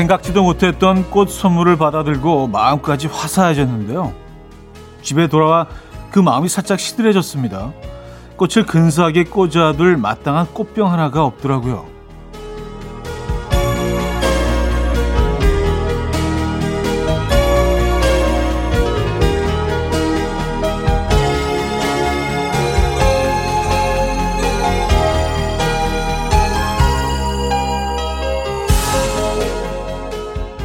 생각지도 못했던 꽃 선물을 받아들고 마음까지 화사해졌는데요. 집에 돌아와 그 마음이 살짝 시들해졌습니다. 꽃을 근사하게 꽂아둘 마땅한 꽃병 하나가 없더라고요.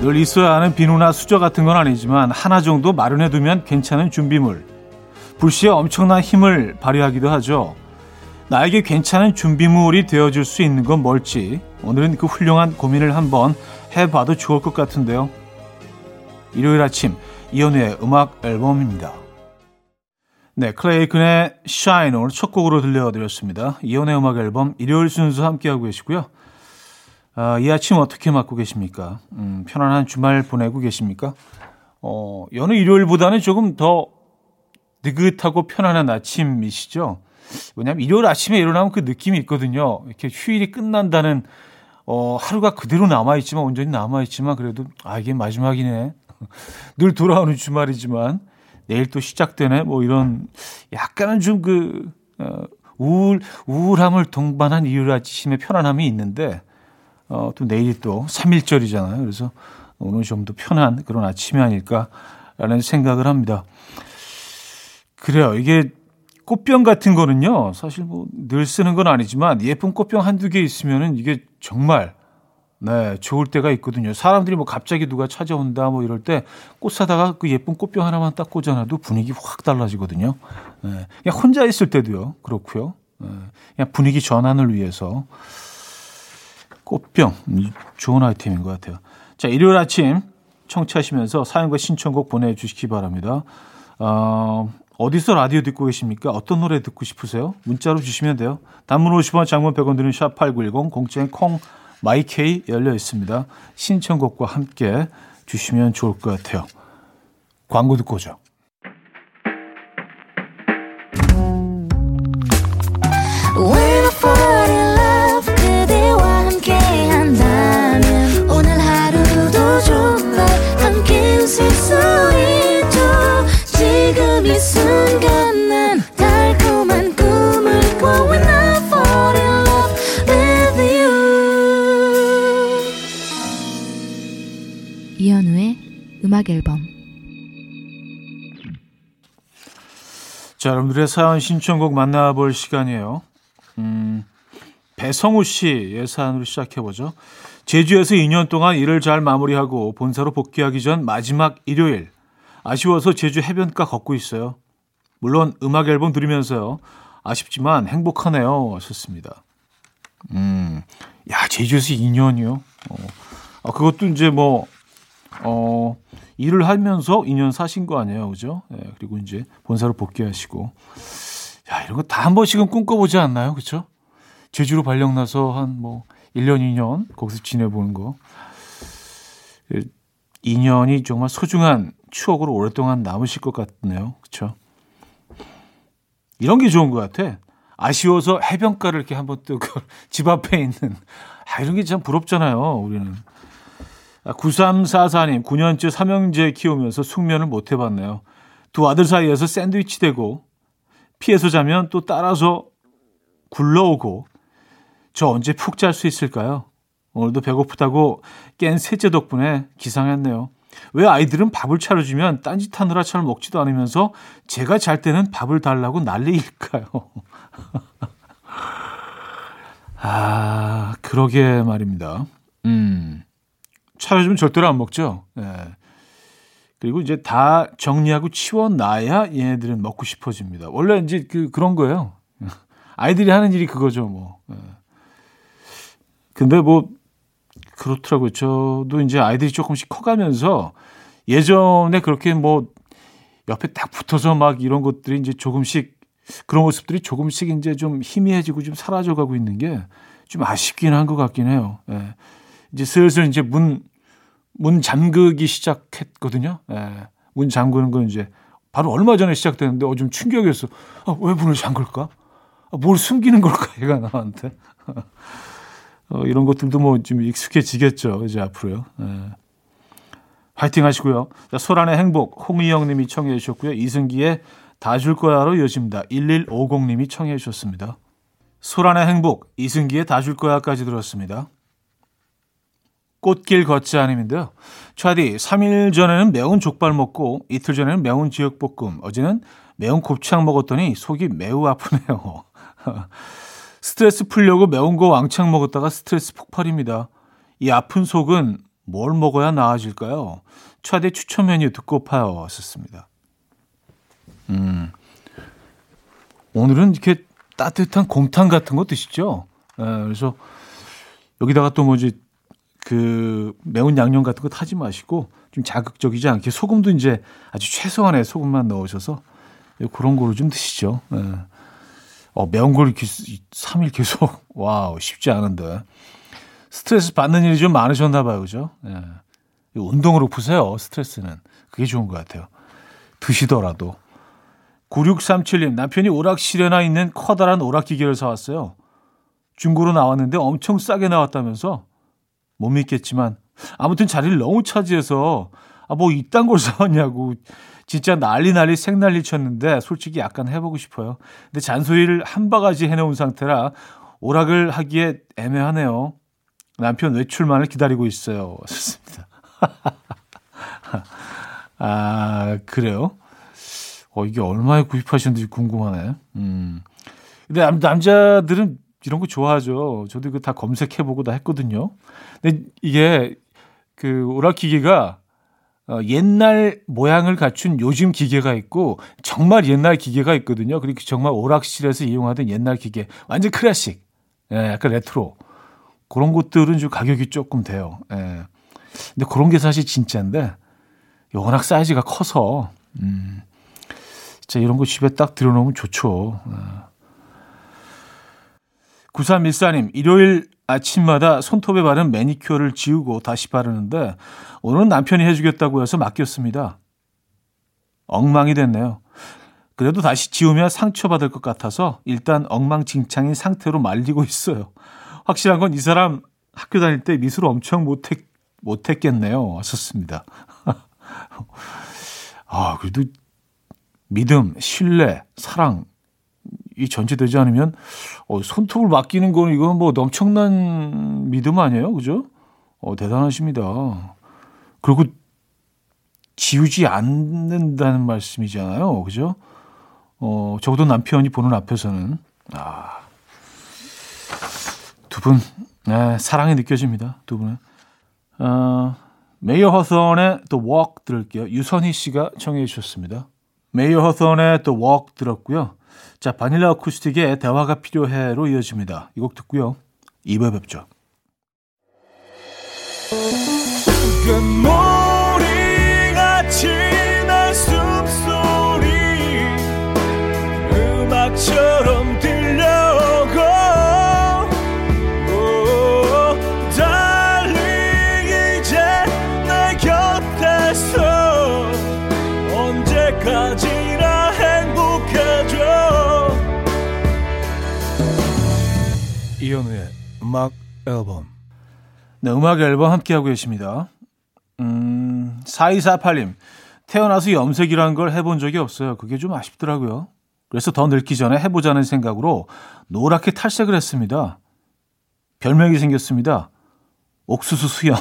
늘 있어야 하는 비누나 수저 같은 건 아니지만 하나 정도 마련해 두면 괜찮은 준비물. 불시에 엄청난 힘을 발휘하기도 하죠. 나에게 괜찮은 준비물이 되어줄 수 있는 건 뭘지 오늘은 그 훌륭한 고민을 한번 해봐도 좋을 것 같은데요. 일요일 아침 이연우의 음악 앨범입니다. 네, 클레이큰의 Shine 오늘 첫 곡으로 들려드렸습니다. 이연우의 음악 앨범 일요일 순서 함께하고 계시고요. 아, 이 아침 어떻게 맞고 계십니까? 음, 편안한 주말 보내고 계십니까? 어, 여느 일요일보다는 조금 더 느긋하고 편안한 아침이시죠? 왜냐하면 일요일 아침에 일어나면 그 느낌이 있거든요. 이렇게 휴일이 끝난다는 어, 하루가 그대로 남아있지만, 온전히 남아있지만, 그래도, 아, 이게 마지막이네. 늘 돌아오는 주말이지만, 내일 또 시작되네. 뭐 이런, 약간은 좀 그, 어, 우울, 우울함을 동반한 일요일 아침의 편안함이 있는데, 어, 또 내일이 또 3일절이잖아요. 그래서 오늘 좀 더 편한 그런 아침이 아닐까라는 생각을 합니다. 그래요. 이게 꽃병 같은 거는요, 사실 뭐 늘 쓰는 건 아니지만 예쁜 꽃병 한두 개 있으면은 이게 정말 네, 좋을 때가 있거든요. 사람들이 뭐 갑자기 누가 찾아온다 뭐 이럴 때 꽃 사다가 그 예쁜 꽃병 하나만 딱 꽂아놔도 분위기 확 달라지거든요. 네, 그냥 혼자 있을 때도요. 그렇고요. 네, 그냥 분위기 전환을 위해서 꽃병 좋은 아이템인 것 같아요. 자, 일요일 아침 청취하시면서 사연과 신청곡 보내주시기 바랍니다. 어, 어디서 라디오 듣고 계십니까? 어떤 노래 듣고 싶으세요? 문자로 주시면 돼요. 단문 50원, 장문 100원 드는 샵8910, 공짜인 콩, 마이케이 열려 있습니다. 신청곡과 함께 주시면 좋을 것 같아요. 광고 듣고 오죠. 음악 앨범 자, 여러분들의 사연 신청곡 만나볼 시간이에요. 음, 배성우 씨의 사연으로 시작해보죠. 제주에서 2년 동안 일을 잘 마무리하고 본사로 복귀하기 전 마지막 일요일. 아쉬워서 제주 해변가 걷고 있어요. 물론 음악 앨범 들으면서요. 아쉽지만 행복하네요. 하셨습니다. 음, 야, 제주에서 2년이요? 어, 아, 그것도 이제 뭐, 어, 일을 하면서 2년 사신 거 아니에요. 그죠? 예, 그리고 이제 본사로 복귀하시고. 야, 이런 거 다 한 번씩은 꿈꿔보지 않나요? 그쵸? 제주로 발령 나서 한 뭐 1년, 2년 거기서 지내보는 거. 2년이 예, 정말 소중한 추억으로 오랫동안 남으실 것 같네요. 그쵸? 이런 게 좋은 것 같아. 아쉬워서 해변가를 이렇게 한번 또집 앞에 있는 아, 이런 게 참 부럽잖아요. 우리는. 9344님, 9년째 삼형제 키우면서 숙면을 못 해봤네요. 두 아들 사이에서 샌드위치 되고, 피해서 자면 또 따라서 굴러오고, 저 언제 푹 잘 수 있을까요? 오늘도 배고프다고 깬 셋째 덕분에 기상했네요. 왜 아이들은 밥을 차려주면 딴짓하느라 잘 먹지도 않으면서 제가 잘 때는 밥을 달라고 난리일까요? 아, 그러게 말입니다. 음. 차려주면 절대로 안 먹죠. 예. 그리고 이제 다 정리하고 치워놔야 얘네들은 먹고 싶어집니다. 원래 이제 그, 그런 거예요. 아이들이 하는 일이 그거죠, 뭐. 예. 근데 뭐, 그렇더라고요. 저도 이제 아이들이 조금씩 커가면서 예전에 그렇게 뭐, 옆에 딱 붙어서 막 이런 것들이 이제 조금씩 그런 모습들이 조금씩 이제 좀 희미해지고 좀 사라져가고 있는 게 좀 아쉽긴 한 것 같긴 해요. 예. 이제 슬슬 이제 문, 문 잠그기 시작했거든요. 예. 문 잠그는 건 이제 바로 얼마 전에 시작됐는데 어, 좀 충격이었어. 아, 왜 문을 잠글까? 아, 뭘 숨기는 걸까, 얘가 나한테. 어, 이런 것들도 뭐 좀 익숙해지겠죠. 이제 앞으로요. 예. 화이팅 하시고요. 자, 소란의 행복, 홍희영 님이 청해 주셨고요. 이승기의 다 줄 거야로 이어집니다. 1150 님이 청해 주셨습니다. 소란의 행복, 이승기의 다 줄 거야까지 들었습니다. 꽃길 걷지 않음인데요. 차디, 3일 전에는 매운 족발 먹고 이틀 전에는 매운 지역볶음, 어제는 매운 곱창 먹었더니 속이 매우 아프네요. 스트레스 풀려고 매운 거 왕창 먹었다가 스트레스 폭발입니다. 이 아픈 속은 뭘 먹어야 나아질까요? 차디 추천 메뉴 듣고 파요. 썼습니다. 음. 오늘은 이렇게 따뜻한 곰탕 같은 거 드시죠? 네, 그래서 여기다가 또 뭐지 그 매운 양념 같은 거 타지 마시고 좀 자극적이지 않게 소금도 이제 아주 최소한의 소금만 넣으셔서 그런 거로 좀 드시죠. 네. 어, 매운 걸 이렇게 3일 계속 wow 쉽지 않은데 스트레스 받는 일이 좀 많으셨나 봐요, 그죠? 네. 운동으로 푸세요. 스트레스는 그게 좋은 것 같아요. 드시더라도 9637님 남편이 오락실에나 있는 커다란 오락 기계를 사왔어요. 중고로 나왔는데 엄청 싸게 나왔다면서 못 믿겠지만 아무튼 자리를 너무 차지해서 아 뭐 이딴 걸 사왔냐고 진짜 난리 난리 생난리 쳤는데 솔직히 약간 해보고 싶어요. 근데 잔소리를 한 바가지 해놓은 상태라 오락을 하기에 애매하네요. 남편 외출만을 기다리고 있어요. 좋습니다. 아 그래요? 어 이게 얼마에 구입하셨는지 궁금하네. 음. 근데 남, 남자들은 이런 거 좋아하죠. 저도 이거 다 검색해보고 다 했거든요. 근데 이게 그 오락 기계가 어, 옛날 모양을 갖춘 요즘 기계가 있고 정말 옛날 기계가 있거든요. 그리고 정말 오락실에서 이용하던 옛날 기계, 완전 클래식, 예, 약간 레트로 그런 것들은 좀 가격이 조금 돼요. 예. 근데 그런 게 사실 진짜인데 워낙 사이즈가 커서 음, 진짜 이런 거 집에 딱 들여놓으면 좋죠. 예. 9314님, 일요일 아침마다 손톱에 바른 매니큐어를 지우고 다시 바르는데 오늘은 남편이 해주겠다고 해서 맡겼습니다. 엉망이 됐네요. 그래도 다시 지우면 상처받을 것 같아서 일단 엉망진창인 상태로 말리고 있어요. 확실한 건 이 사람 학교 다닐 때 미술 엄청 못했, 못했겠네요. 하셨습니다. 아, 그래도 믿음, 신뢰, 사랑, 이 전제되지 않으면 어, 손톱을 맡기는 건 이건 뭐 엄청난 믿음 아니에요, 그죠? 어, 대단하십니다. 그리고 지우지 않는다는 말씀이잖아요, 그죠? 어, 적어도 남편이 보는 앞에서는 아, 두 분, 네, 사랑이 느껴집니다, 두 분은. 어, 메이어 호손의 Walk 들을게요. 유선희 씨가 청해 주셨습니다. 메이어 호손의 Walk 들었고요. 자, 바닐라 어쿠스틱의 대화가 필요해로 이어집니다. 이 곡 듣고요. 2부에 뵙죠. 날 숨소리 음악처럼 이현우의 음악 앨범. 네, 음악 앨범 함께하고 계십니다. 음, 4248님. 태어나서 염색이란 걸 해본 적이 없어요. 그게 좀 아쉽더라고요. 그래서 더 늙기 전에 해보자는 생각으로 노랗게 탈색을 했습니다. 별명이 생겼습니다. 옥수수 수염.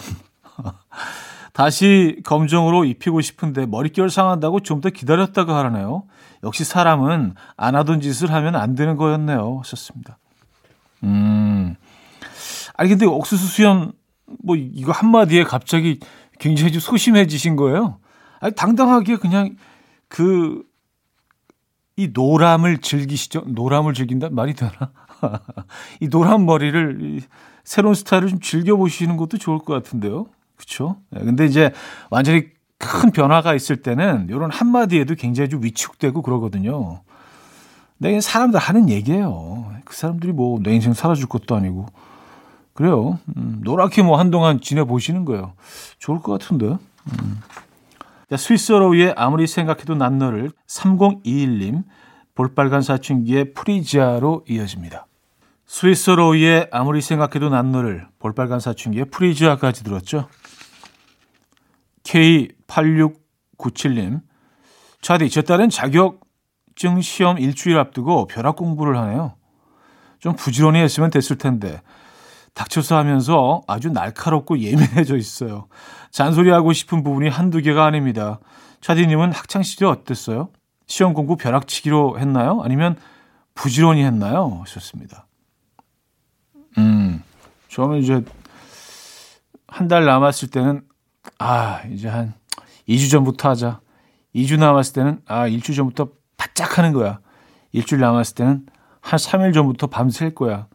다시 검정으로 입히고 싶은데 머릿결 상한다고 좀 더 기다렸다가 하라네요. 역시 사람은 안 하던 짓을 하면 안 되는 거였네요. 하셨습니다. 음. 아니, 근데 옥수수 수염, 뭐, 이거 한 마디에 갑자기 굉장히 좀 소심해지신 거예요. 아니, 당당하게 그냥 그, 이 노람을 즐기시죠? 노람을 즐긴다? 말이 되나? 이 노란 머리를, 이 새로운 스타일을 좀 즐겨 보시는 것도 좋을 것 같은데요. 네, 근데 이제 완전히 큰 변화가 있을 때는 이런 한마디에도 굉장히 좀 위축되고 그러거든요. 내 사람들 하는 얘기예요. 그 사람들이 뭐 내 인생 살아줄 것도 아니고 그래요. 음, 노랗게 뭐 한동안 지내보시는 거예요. 좋을 것 같은데. 음. 스윗소로우의 아무리 생각해도 난 너를 3021님 볼빨간 사춘기의 프리지아로 이어집니다. 스윗소로우의 아무리 생각해도 난 너를 볼빨간 사춘기의 프리지아까지 들었죠. K8697님 차디 제 딸은 자격 증 시험 일주일 앞두고 벼락 공부를 하네요. 좀 부지런히 했으면 됐을 텐데 닥쳐서 하면서 아주 날카롭고 예민해져 있어요. 잔소리하고 싶은 부분이 한두 개가 아닙니다. 차디님은 학창시절 어땠어요? 시험 공부 벼락치기로 했나요? 아니면 부지런히 했나요? 하셨습니다. 음, 저는 이제 한 달 남았을 때는 아, 이제 한 2주 전부터 하자. 2주 남았을 때는 아, 일주 전부터 바짝 하는 거야. 일주일 남았을 때는 한 3일 전부터 밤샐 거야.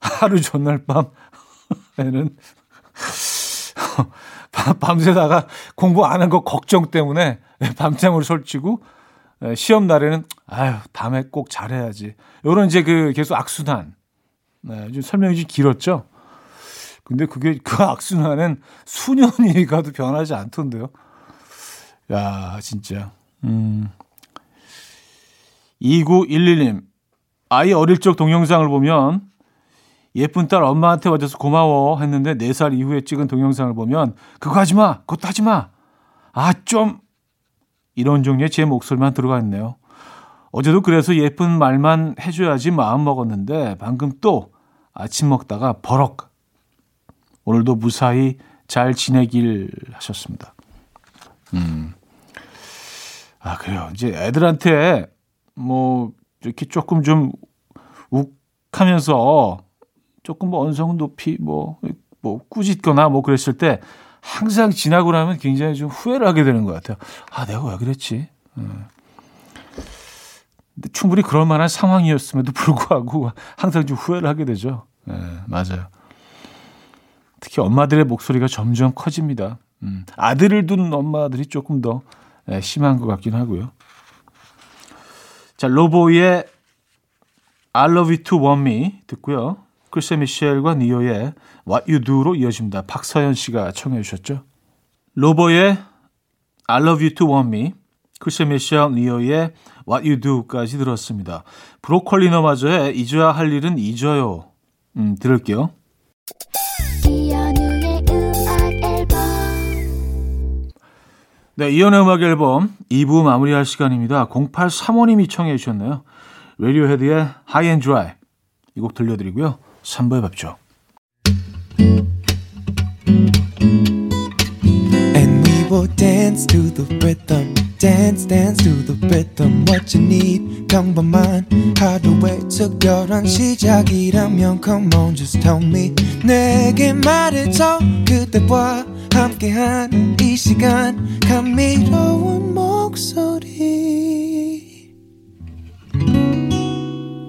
하루 전날 밤에는 밤새다가 공부 안 한 거 걱정 때문에 밤잠을 설치고 시험 날에는 아유 다음에 꼭 잘해야지. 요런 이제 그 계속 악순환. 네, 좀 설명이 좀 길었죠. 근데 그게 그 악순환은 수년이 가도 변하지 않던데요. 야 진짜. 음. 2911님 아이 어릴 적 동영상을 보면 예쁜 딸 엄마한테 와줘서 고마워 했는데 4살 이후에 찍은 동영상을 보면 그거 하지 마. 그것도 하지 마. 아, 좀 이런 종류의 제 목소리만 들어가 있네요. 어제도 그래서 예쁜 말만 해줘야지 마음 먹었는데 방금 또 아침 먹다가 버럭 오늘도 무사히 잘 지내길 하셨습니다. 음. 아, 그래요. 이제 애들한테 뭐 이렇게 조금 좀 욱하면서 조금 뭐 언성 높이 뭐, 뭐 꾸짖거나 뭐 그랬을 때 항상 지나고 나면 굉장히 좀 후회를 하게 되는 것 같아요. 아, 내가 왜 그랬지? 음. 근데 충분히 그럴 만한 상황이었음에도 불구하고 항상 좀 후회를 하게 되죠. 네, 맞아요. 특히 엄마들의 목소리가 점점 커집니다. 음, 아들을 둔 엄마들이 조금 더 네, 심한 것 같긴 하고요. 자, 로보의 I love you to want me 듣고요. 크리스 미셸과 니오의 What You Do로 이어집니다. 박서연 씨가 청해 주셨죠. 로버의 I Love You To Want Me, 크리셋 미셸 니요의 What You Do까지 들었습니다. 브로콜리 너마저의 잊어야 할 일은 잊어요. 음, 들을게요. 네, 이현우의 음악 앨범 2부 마무리할 시간입니다. 0835님이 청해 주셨네요. 라디오헤드의 High and Dry 이 곡 들려드리고요. 3부에 뵙죠. Will dance to the rhythm. dance dance to the rhythm what you need 평범한 하루의 특별한 시작이라면 come on just tell me 내게 말해줘 그대와 함께한 이 시간 감미로운 목소리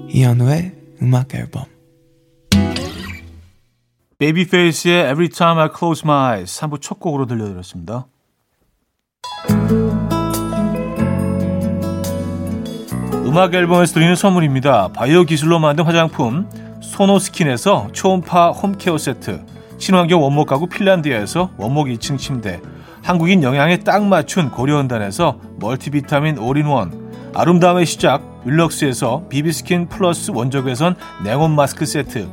이현우의 음악 앨범 베이비페이스의 Every Time I Close My Eyes 3부 첫 곡으로 들려드렸습니다. 음악 앨범에서 드리는 선물입니다. 바이오 기술로 만든 화장품 소노스킨에서 초음파 home care 세트 친환경 원목 가구 핀란드에서 원목 2층 침대 한국인 영양에 딱 맞춘 고려원단에서 multivitamin all-in-one 아름다움의 시작 윌럭스에서 비비스킨 플러스 원적외선 냉온 마스크 세트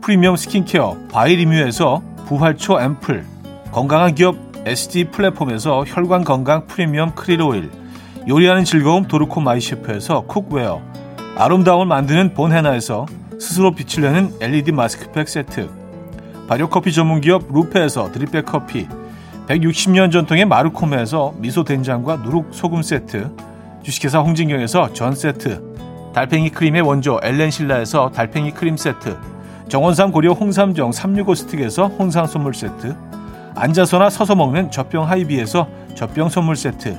프리미엄 스킨케어 바이리뮤에서 부활초 앰플 건강한 기업 SD 플랫폼에서 혈관 건강 프리미엄 크릴 오일 요리하는 즐거움 도르코 마이셰프에서 cookware 아름다움을 만드는 본헤나에서 스스로 빛을 내는 LED 마스크팩 세트 발효커피 전문기업 루페에서 drip bag 커피 160년 전통의 마루코메에서 미소 된장과 누룩 소금 세트 주식회사 홍진경에서 전 세트 달팽이 크림의 원조 엘렌실라에서 달팽이 크림 세트 정원삼 고려 홍삼정 365 스틱에서 홍삼 선물 세트 앉아서나 서서 먹는 젖병 하이비에서 젖병 선물 세트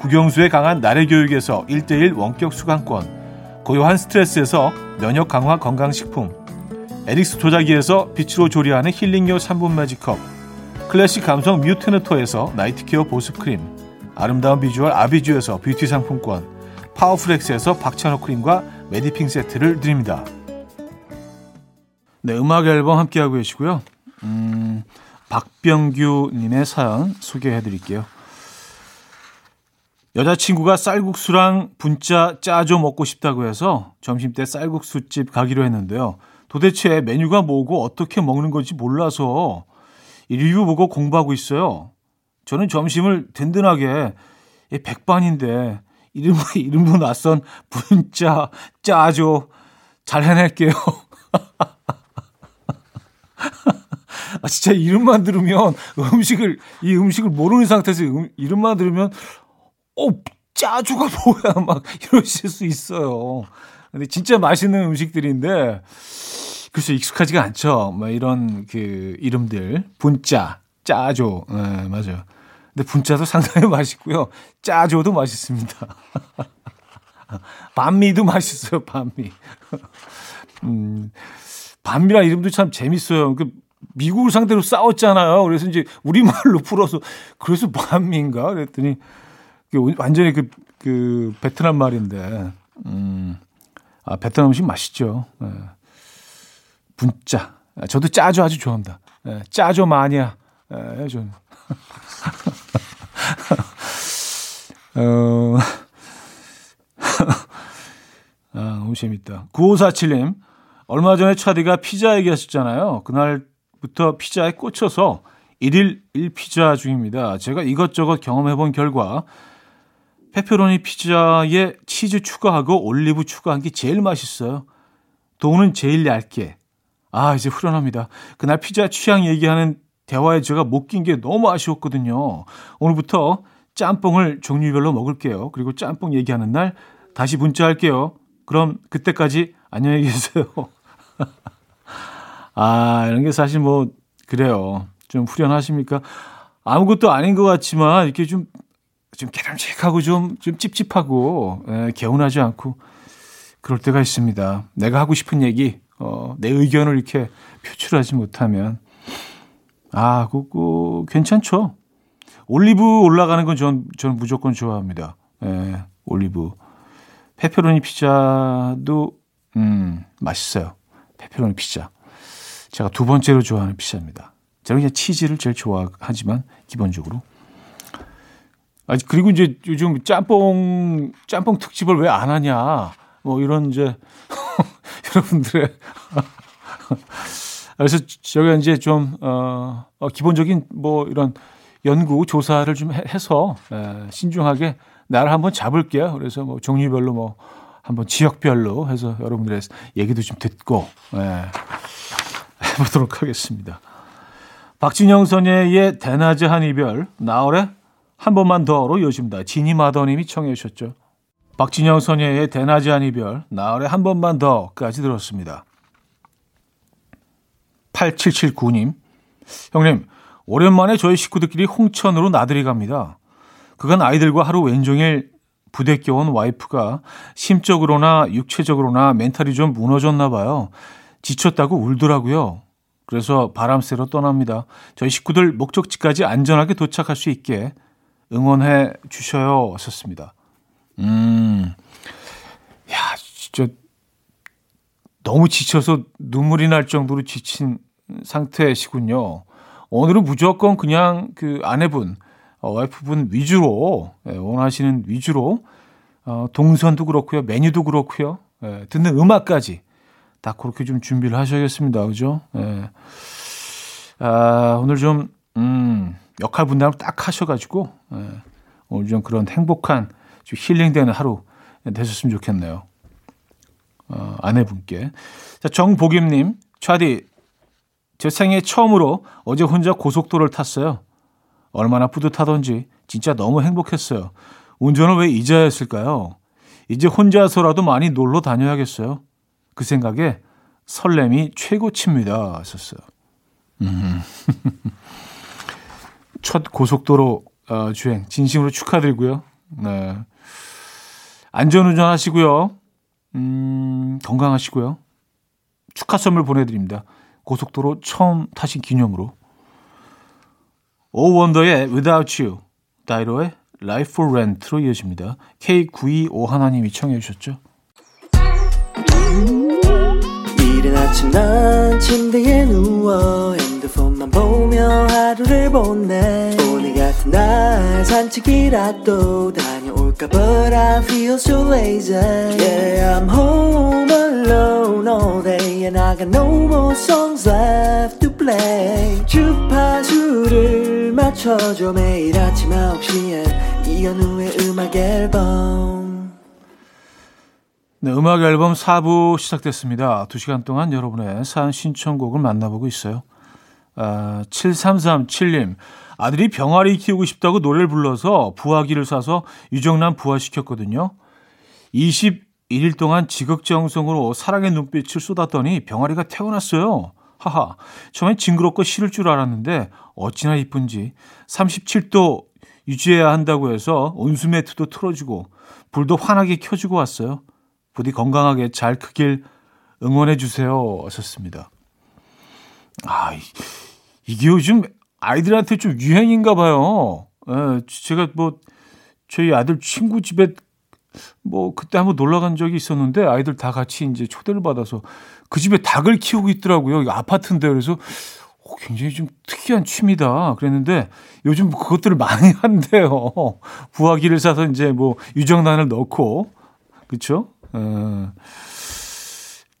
국영수의 강한 나래 교육에서 1대1 원격 수강권 고요한 스트레스에서 면역 강화 건강식품 에릭스 도자기에서 빛으로 조리하는 힐링요 3분 매직컵 클래식 감성 뮤트너토에서 night care 보습크림 아름다운 비주얼 아비주에서 뷰티 상품권 파워프렉스에서 박찬호 크림과 메디핑 세트를 드립니다. 네, 음악 앨범 함께하고 계시고요. 음, 박병규님의 사연 소개해 드릴게요. 여자친구가 쌀국수랑 분짜 짜조 먹고 싶다고 해서 점심때 쌀국수집 가기로 했는데요. 도대체 메뉴가 뭐고 어떻게 먹는 건지 몰라서 리뷰 보고 공부하고 있어요. 저는 점심을 든든하게 백반인데 이름 이름도 낯선 분짜 짜죠. 잘 해낼게요. 아, 진짜 이름만 들으면 음식을 이 음식을 모르는 상태에서 음, 이름만 들으면 어 짜조가 뭐야 막 이러실 수 있어요. 근데 진짜 맛있는 음식들인데 글쎄 익숙하지가 않죠. 뭐 이런 그 이름들 분짜 짜조 네, 맞아요. 근데 분짜도 상당히 맛있고요. 짜조도 맛있습니다. 반미도 맛있어요. 반미. 음, 반미란 이름도 참 재밌어요. 그 미국을 상대로 싸웠잖아요. 그래서 이제 우리말로 풀어서 그래서 반미인가 그랬더니 완전히 그, 그 베트남 말인데 음, 아 베트남 음식 맛있죠. 네. 분짜. 저도 짜조 아주 좋아합니다. 네, 짜조 마니아. 네, 저는. 어, 아, 너무 재밌다. 9547님, 얼마 전에 차디가 피자 얘기하셨잖아요. 그날부터 피자에 꽂혀서 1일 1피자 중입니다. 제가 이것저것 경험해본 결과 페페로니 피자에 치즈 추가하고 올리브 추가한 게 제일 맛있어요. 도는 제일 얇게. 아, 이제 후련합니다. 그날 피자 취향 얘기하는 대화에 제가 못 낀 게 너무 아쉬웠거든요. 오늘부터 짬뽕을 종류별로 먹을게요. 그리고 짬뽕 얘기하는 날 다시 문자할게요. 그럼 그때까지 안녕히 계세요. 아, 이런 게 사실 뭐, 그래요. 좀 후련하십니까? 아무것도 아닌 것 같지만, 이렇게 좀, 좀 개름직하고 좀, 좀 찝찝하고, 에, 예, 개운하지 않고, 그럴 때가 있습니다. 내가 하고 싶은 얘기, 어, 내 의견을 이렇게 표출하지 못하면, 아, 그거 괜찮죠? 올리브 올라가는 건 전, 저는 무조건 좋아합니다. 예, 올리브. 페페로니 피자도, 음, 맛있어요. 페페로니 피자. 제가 두 번째로 좋아하는 피자입니다. 저는 그냥 치즈를 제일 좋아하지만, 기본적으로. 아, 그리고 이제 요즘 짬뽕, 짬뽕 특집을 왜 안 하냐. 뭐 이런 이제, 여러분들의. 그래서 저희가 이제 좀, 어, 어, 기본적인 뭐 이런 연구 조사를 좀 해서 에, 신중하게 나를 한번 잡을게요. 그래서 뭐 종류별로 뭐 한번 지역별로 해서 여러분들의 얘기도 좀 듣고 에, 해보도록 하겠습니다. 박진영 선예의 대낮의 한 이별, 나월의 한 번만 더로 이어집니다. 지니 마더님이 청해 주셨죠. 박진영 선예의 한 이별, 나월의 한 번만 더까지 들었습니다. 8779님, 형님, 오랜만에 저희 식구들끼리 홍천으로 나들이 갑니다. 그간 아이들과 하루 왼종일 부대껴 온 와이프가 심적으로나 육체적으로나 멘탈이 좀 무너졌나 봐요. 지쳤다고 울더라고요. 그래서 바람 쐬러 떠납니다. 저희 식구들 목적지까지 안전하게 도착할 수 있게 응원해 주셔요. 하셨습니다. 음, 야, 진짜 너무 지쳐서 눈물이 날 정도로 지친 상태시군요. 오늘은 무조건 그냥 그 아내분, 어, 와이프분 위주로 예, 원하시는 위주로 어, 동선도 그렇고요, 메뉴도 그렇고요, 예, 듣는 음악까지 다 그렇게 좀 준비를 하셔야겠습니다, 그죠? 예. 아, 오늘 좀 음, 역할 분담을 딱 하셔가지고 예, 오늘 좀 그런 행복한 좀 힐링되는 하루 되셨으면 좋겠네요. 어, 아내분께. 자, 정복임님, 차디, 제 생애 처음으로 어제 혼자 고속도로를 탔어요. 얼마나 뿌듯하던지 진짜 너무 행복했어요. 운전을 왜 이제 했을까요? 이제 혼자서라도 많이 놀러 다녀야겠어요. 그 생각에 설렘이 최고치입니다. 하셨어요. 음. 첫 고속도로 어, 주행 진심으로 축하드리고요. 네. 안전운전 하시고요. 음, 건강하시고요. 축하 선물 보내드립니다. 고속도로 처음 타신 기념으로 오 원더의 Without You, 다이로의 Life for Rent로 이어집니다. K925 하나님이 청해 주셨죠. 이른 아침 난 침대에 누워 핸드폰만 보며 하루를 보내 오늘 같은 날 산책이라도 다녀올 볼까 But I feel so lazy Yeah I'm home alone all day And I got no more songs left to play 주파수를 맞춰줘 매일 아침 9시에 이현우의 음악 앨범 네, 음악 앨범 4부 시작됐습니다. 2시간 동안 여러분의 사연 신청곡을 만나보고 있어요. 아, 7337님, 아들이 병아리 키우고 싶다고 노래를 불러서 부화기를 사서 유정란 부화시켰거든요. 21일 동안 지극정성으로 사랑의 눈빛을 쏟았더니 병아리가 태어났어요. 하하, 처음엔 징그럽고 싫을 줄 알았는데 어찌나 이쁜지 37도 유지해야 한다고 해서 온수 매트도 틀어주고 불도 환하게 켜주고 왔어요. 부디 건강하게 잘 크길 응원해 주세요. 하셨습니다. 아, 이게 요즘 아이들한테 좀 유행인가 봐요. 예, 제가 뭐 저희 아들 친구 집에 뭐 그때 한번 놀러 간 적이 있었는데 아이들 다 같이 이제 초대를 받아서 그 집에 닭을 키우고 있더라고요. 아파트인데 그래서 오, 굉장히 좀 특이한 취미다. 그랬는데 요즘 그것들을 많이 한대요. 부화기를 사서 이제 뭐 유정란을 넣고 그렇죠? 어.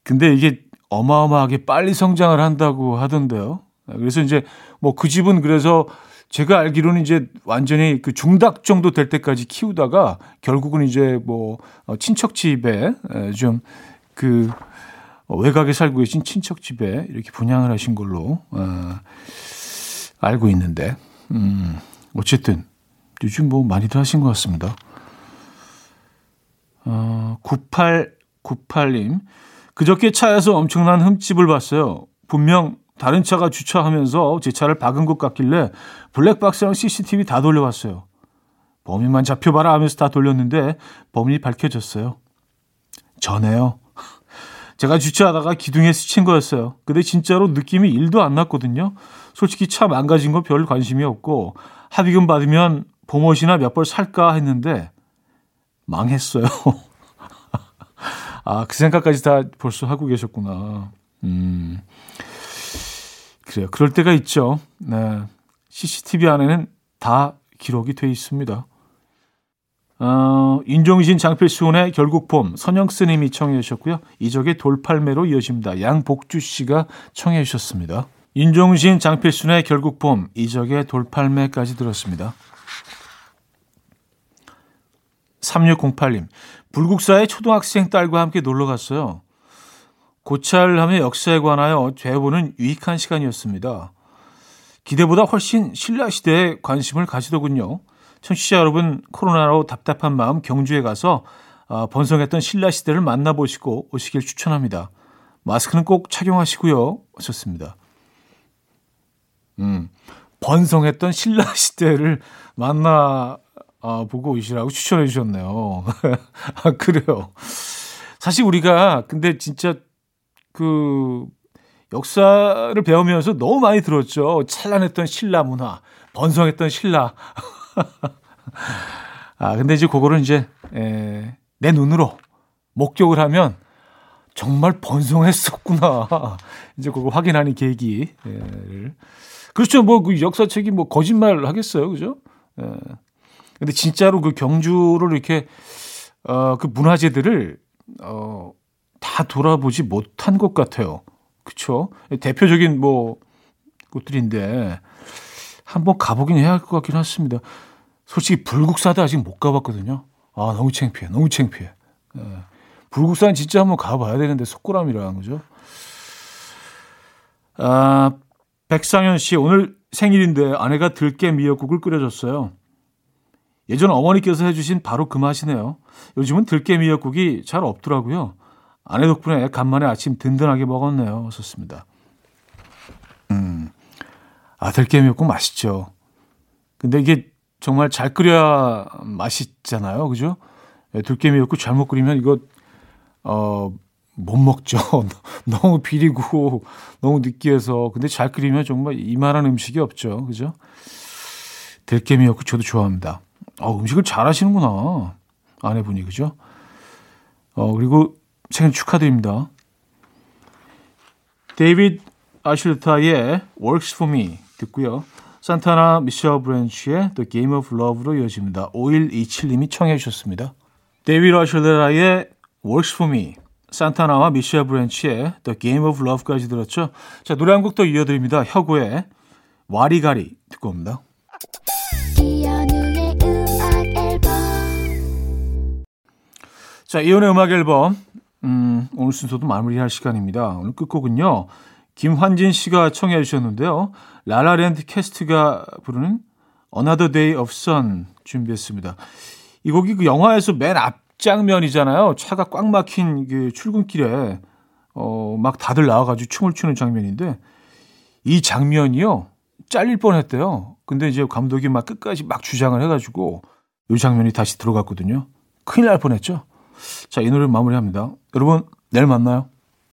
근데 이게 어마어마하게 빨리 성장을 한다고 하던데요. 그래서 이제 뭐 그 집은 그래서 제가 알기로는 이제 완전히 그 중닭 정도 될 때까지 키우다가 결국은 이제 뭐 어, 친척 집에 좀 그 외곽에 살고 계신 친척 집에 이렇게 분양을 하신 걸로 어, 알고 있는데 음 어쨌든 요즘 뭐 많이들 하신 것 같습니다. 어 9898님 그저께 차에서 엄청난 흠집을 봤어요. 분명 다른 차가 주차하면서 제 차를 박은 것 같길래 블랙박스랑 CCTV 다 돌려봤어요. 범인만 잡혀봐라 하면서 다 돌렸는데 범인이 밝혀졌어요. 전에요. 제가 주차하다가 기둥에 스친 거였어요. 근데 진짜로 느낌이 1도 안 났거든요. 솔직히 차 망가진 거 별 관심이 없고 합의금 받으면 봄옷이나 몇 벌 살까 했는데 망했어요. 아, 그 생각까지 다 벌써 하고 계셨구나. 음. 그래요. 그럴 때가 있죠. 네. CCTV 안에는 다 기록이 돼 있습니다. 어, 인종신 장필수원의 결국 봄 선영스님이 청해 주셨고요. 이적의 돌팔매로 이어집니다. 양복주 씨가 청해 주셨습니다. 인종신 장필순의 결국 봄 이적의 돌팔매까지 들었습니다. 3608님 불국사의 초등학생 딸과 함께 놀러 갔어요. 고찰하며 역사에 관하여 되어보는 유익한 시간이었습니다. 기대보다 훨씬 신라 시대에 관심을 가지더군요. 청취자 여러분 코로나로 답답한 마음 경주에 가서 어, 번성했던 신라 시대를 만나보시고 오시길 추천합니다. 마스크는 꼭 착용하시고요. 하셨습니다. 음, 번성했던 신라 시대를 만나 어, 보고 오시라고 추천해 주셨네요. 아, 그래요. 사실 우리가 근데 진짜 그 역사를 배우면서 너무 많이 들었죠. 찬란했던 신라 문화, 번성했던 신라. 아, 근데 이제 그거를 이제, 에, 내 눈으로 목격을 하면 정말 번성했었구나. 이제 그거 확인하는 계기를. 그렇죠. 뭐, 그 역사책이 뭐 거짓말 하겠어요. 그죠? 에. 근데 진짜로 그 경주를 이렇게, 어, 그 문화재들을, 어, 다 돌아보지 못한 것 같아요. 그쵸? 대표적인 뭐, 곳들인데, 한번 가보긴 해야 할 것 같긴 하습니다 솔직히 불국사도 아직 못 가봤거든요. 아, 너무 창피해. 너무 창피해. 예. 불국사는 진짜 한번 가봐야 되는데, 속고람이라는 거죠. 아, 백상현 씨, 오늘 생일인데 아내가 들깨 미역국을 끓여줬어요. 예전 어머니께서 해주신 바로 그 맛이네요. 요즘은 들깨 미역국이 잘 없더라고요. 아내 덕분에 간만에 아침 든든하게 먹었네요. 썼습니다. 음, 아 들깨미였고 맛있죠. 근데 이게 정말 잘 끓여야 맛있잖아요. 그죠? 예, 들깨미였고 잘못 끓이면 이거, 어, 못 먹죠. 너무 비리고 너무 느끼해서. 근데 잘 끓이면 정말 이만한 음식이 없죠. 그죠? 들깨미역국 저도 좋아합니다. 어, 음식을 잘 하시는구나. 아내분이. 그죠? 어, 그리고 생일 축하드립니다. 데이비드 아출레타의 Works For Me 듣고요. 산타나 미셸 브랜치의 The Game of Love로 이어집니다. 5127님이 청해 주셨습니다. 데이비드 아출레타의 Works For Me, 산타나와 미셸 브랜치의 The Game of Love까지 들었죠. 자, 노래 한 곡 더 이어드립니다. 혁오의 와리가리 듣고 옵니다. 자, 이혼의 음악 앨범. 음, 오늘 순서도 마무리할 시간입니다. 오늘 끝곡은요. 김환진 씨가 청해 주셨는데요. 라라랜드 캐스트가 부르는 Another Day of Sun 준비했습니다. 이 곡이 그 영화에서 맨 앞장면이잖아요. 차가 꽉 막힌 그 출근길에 어, 막 다들 나와가지고 춤을 추는 장면인데 이 장면이요. 잘릴 뻔 했대요. 근데 이제 감독이 막 끝까지 막 주장을 해가지고 이 장면이 다시 들어갔거든요. 큰일 날 뻔했죠. 자, 이 노래 마무리합니다. 여러분, 내일 만나요.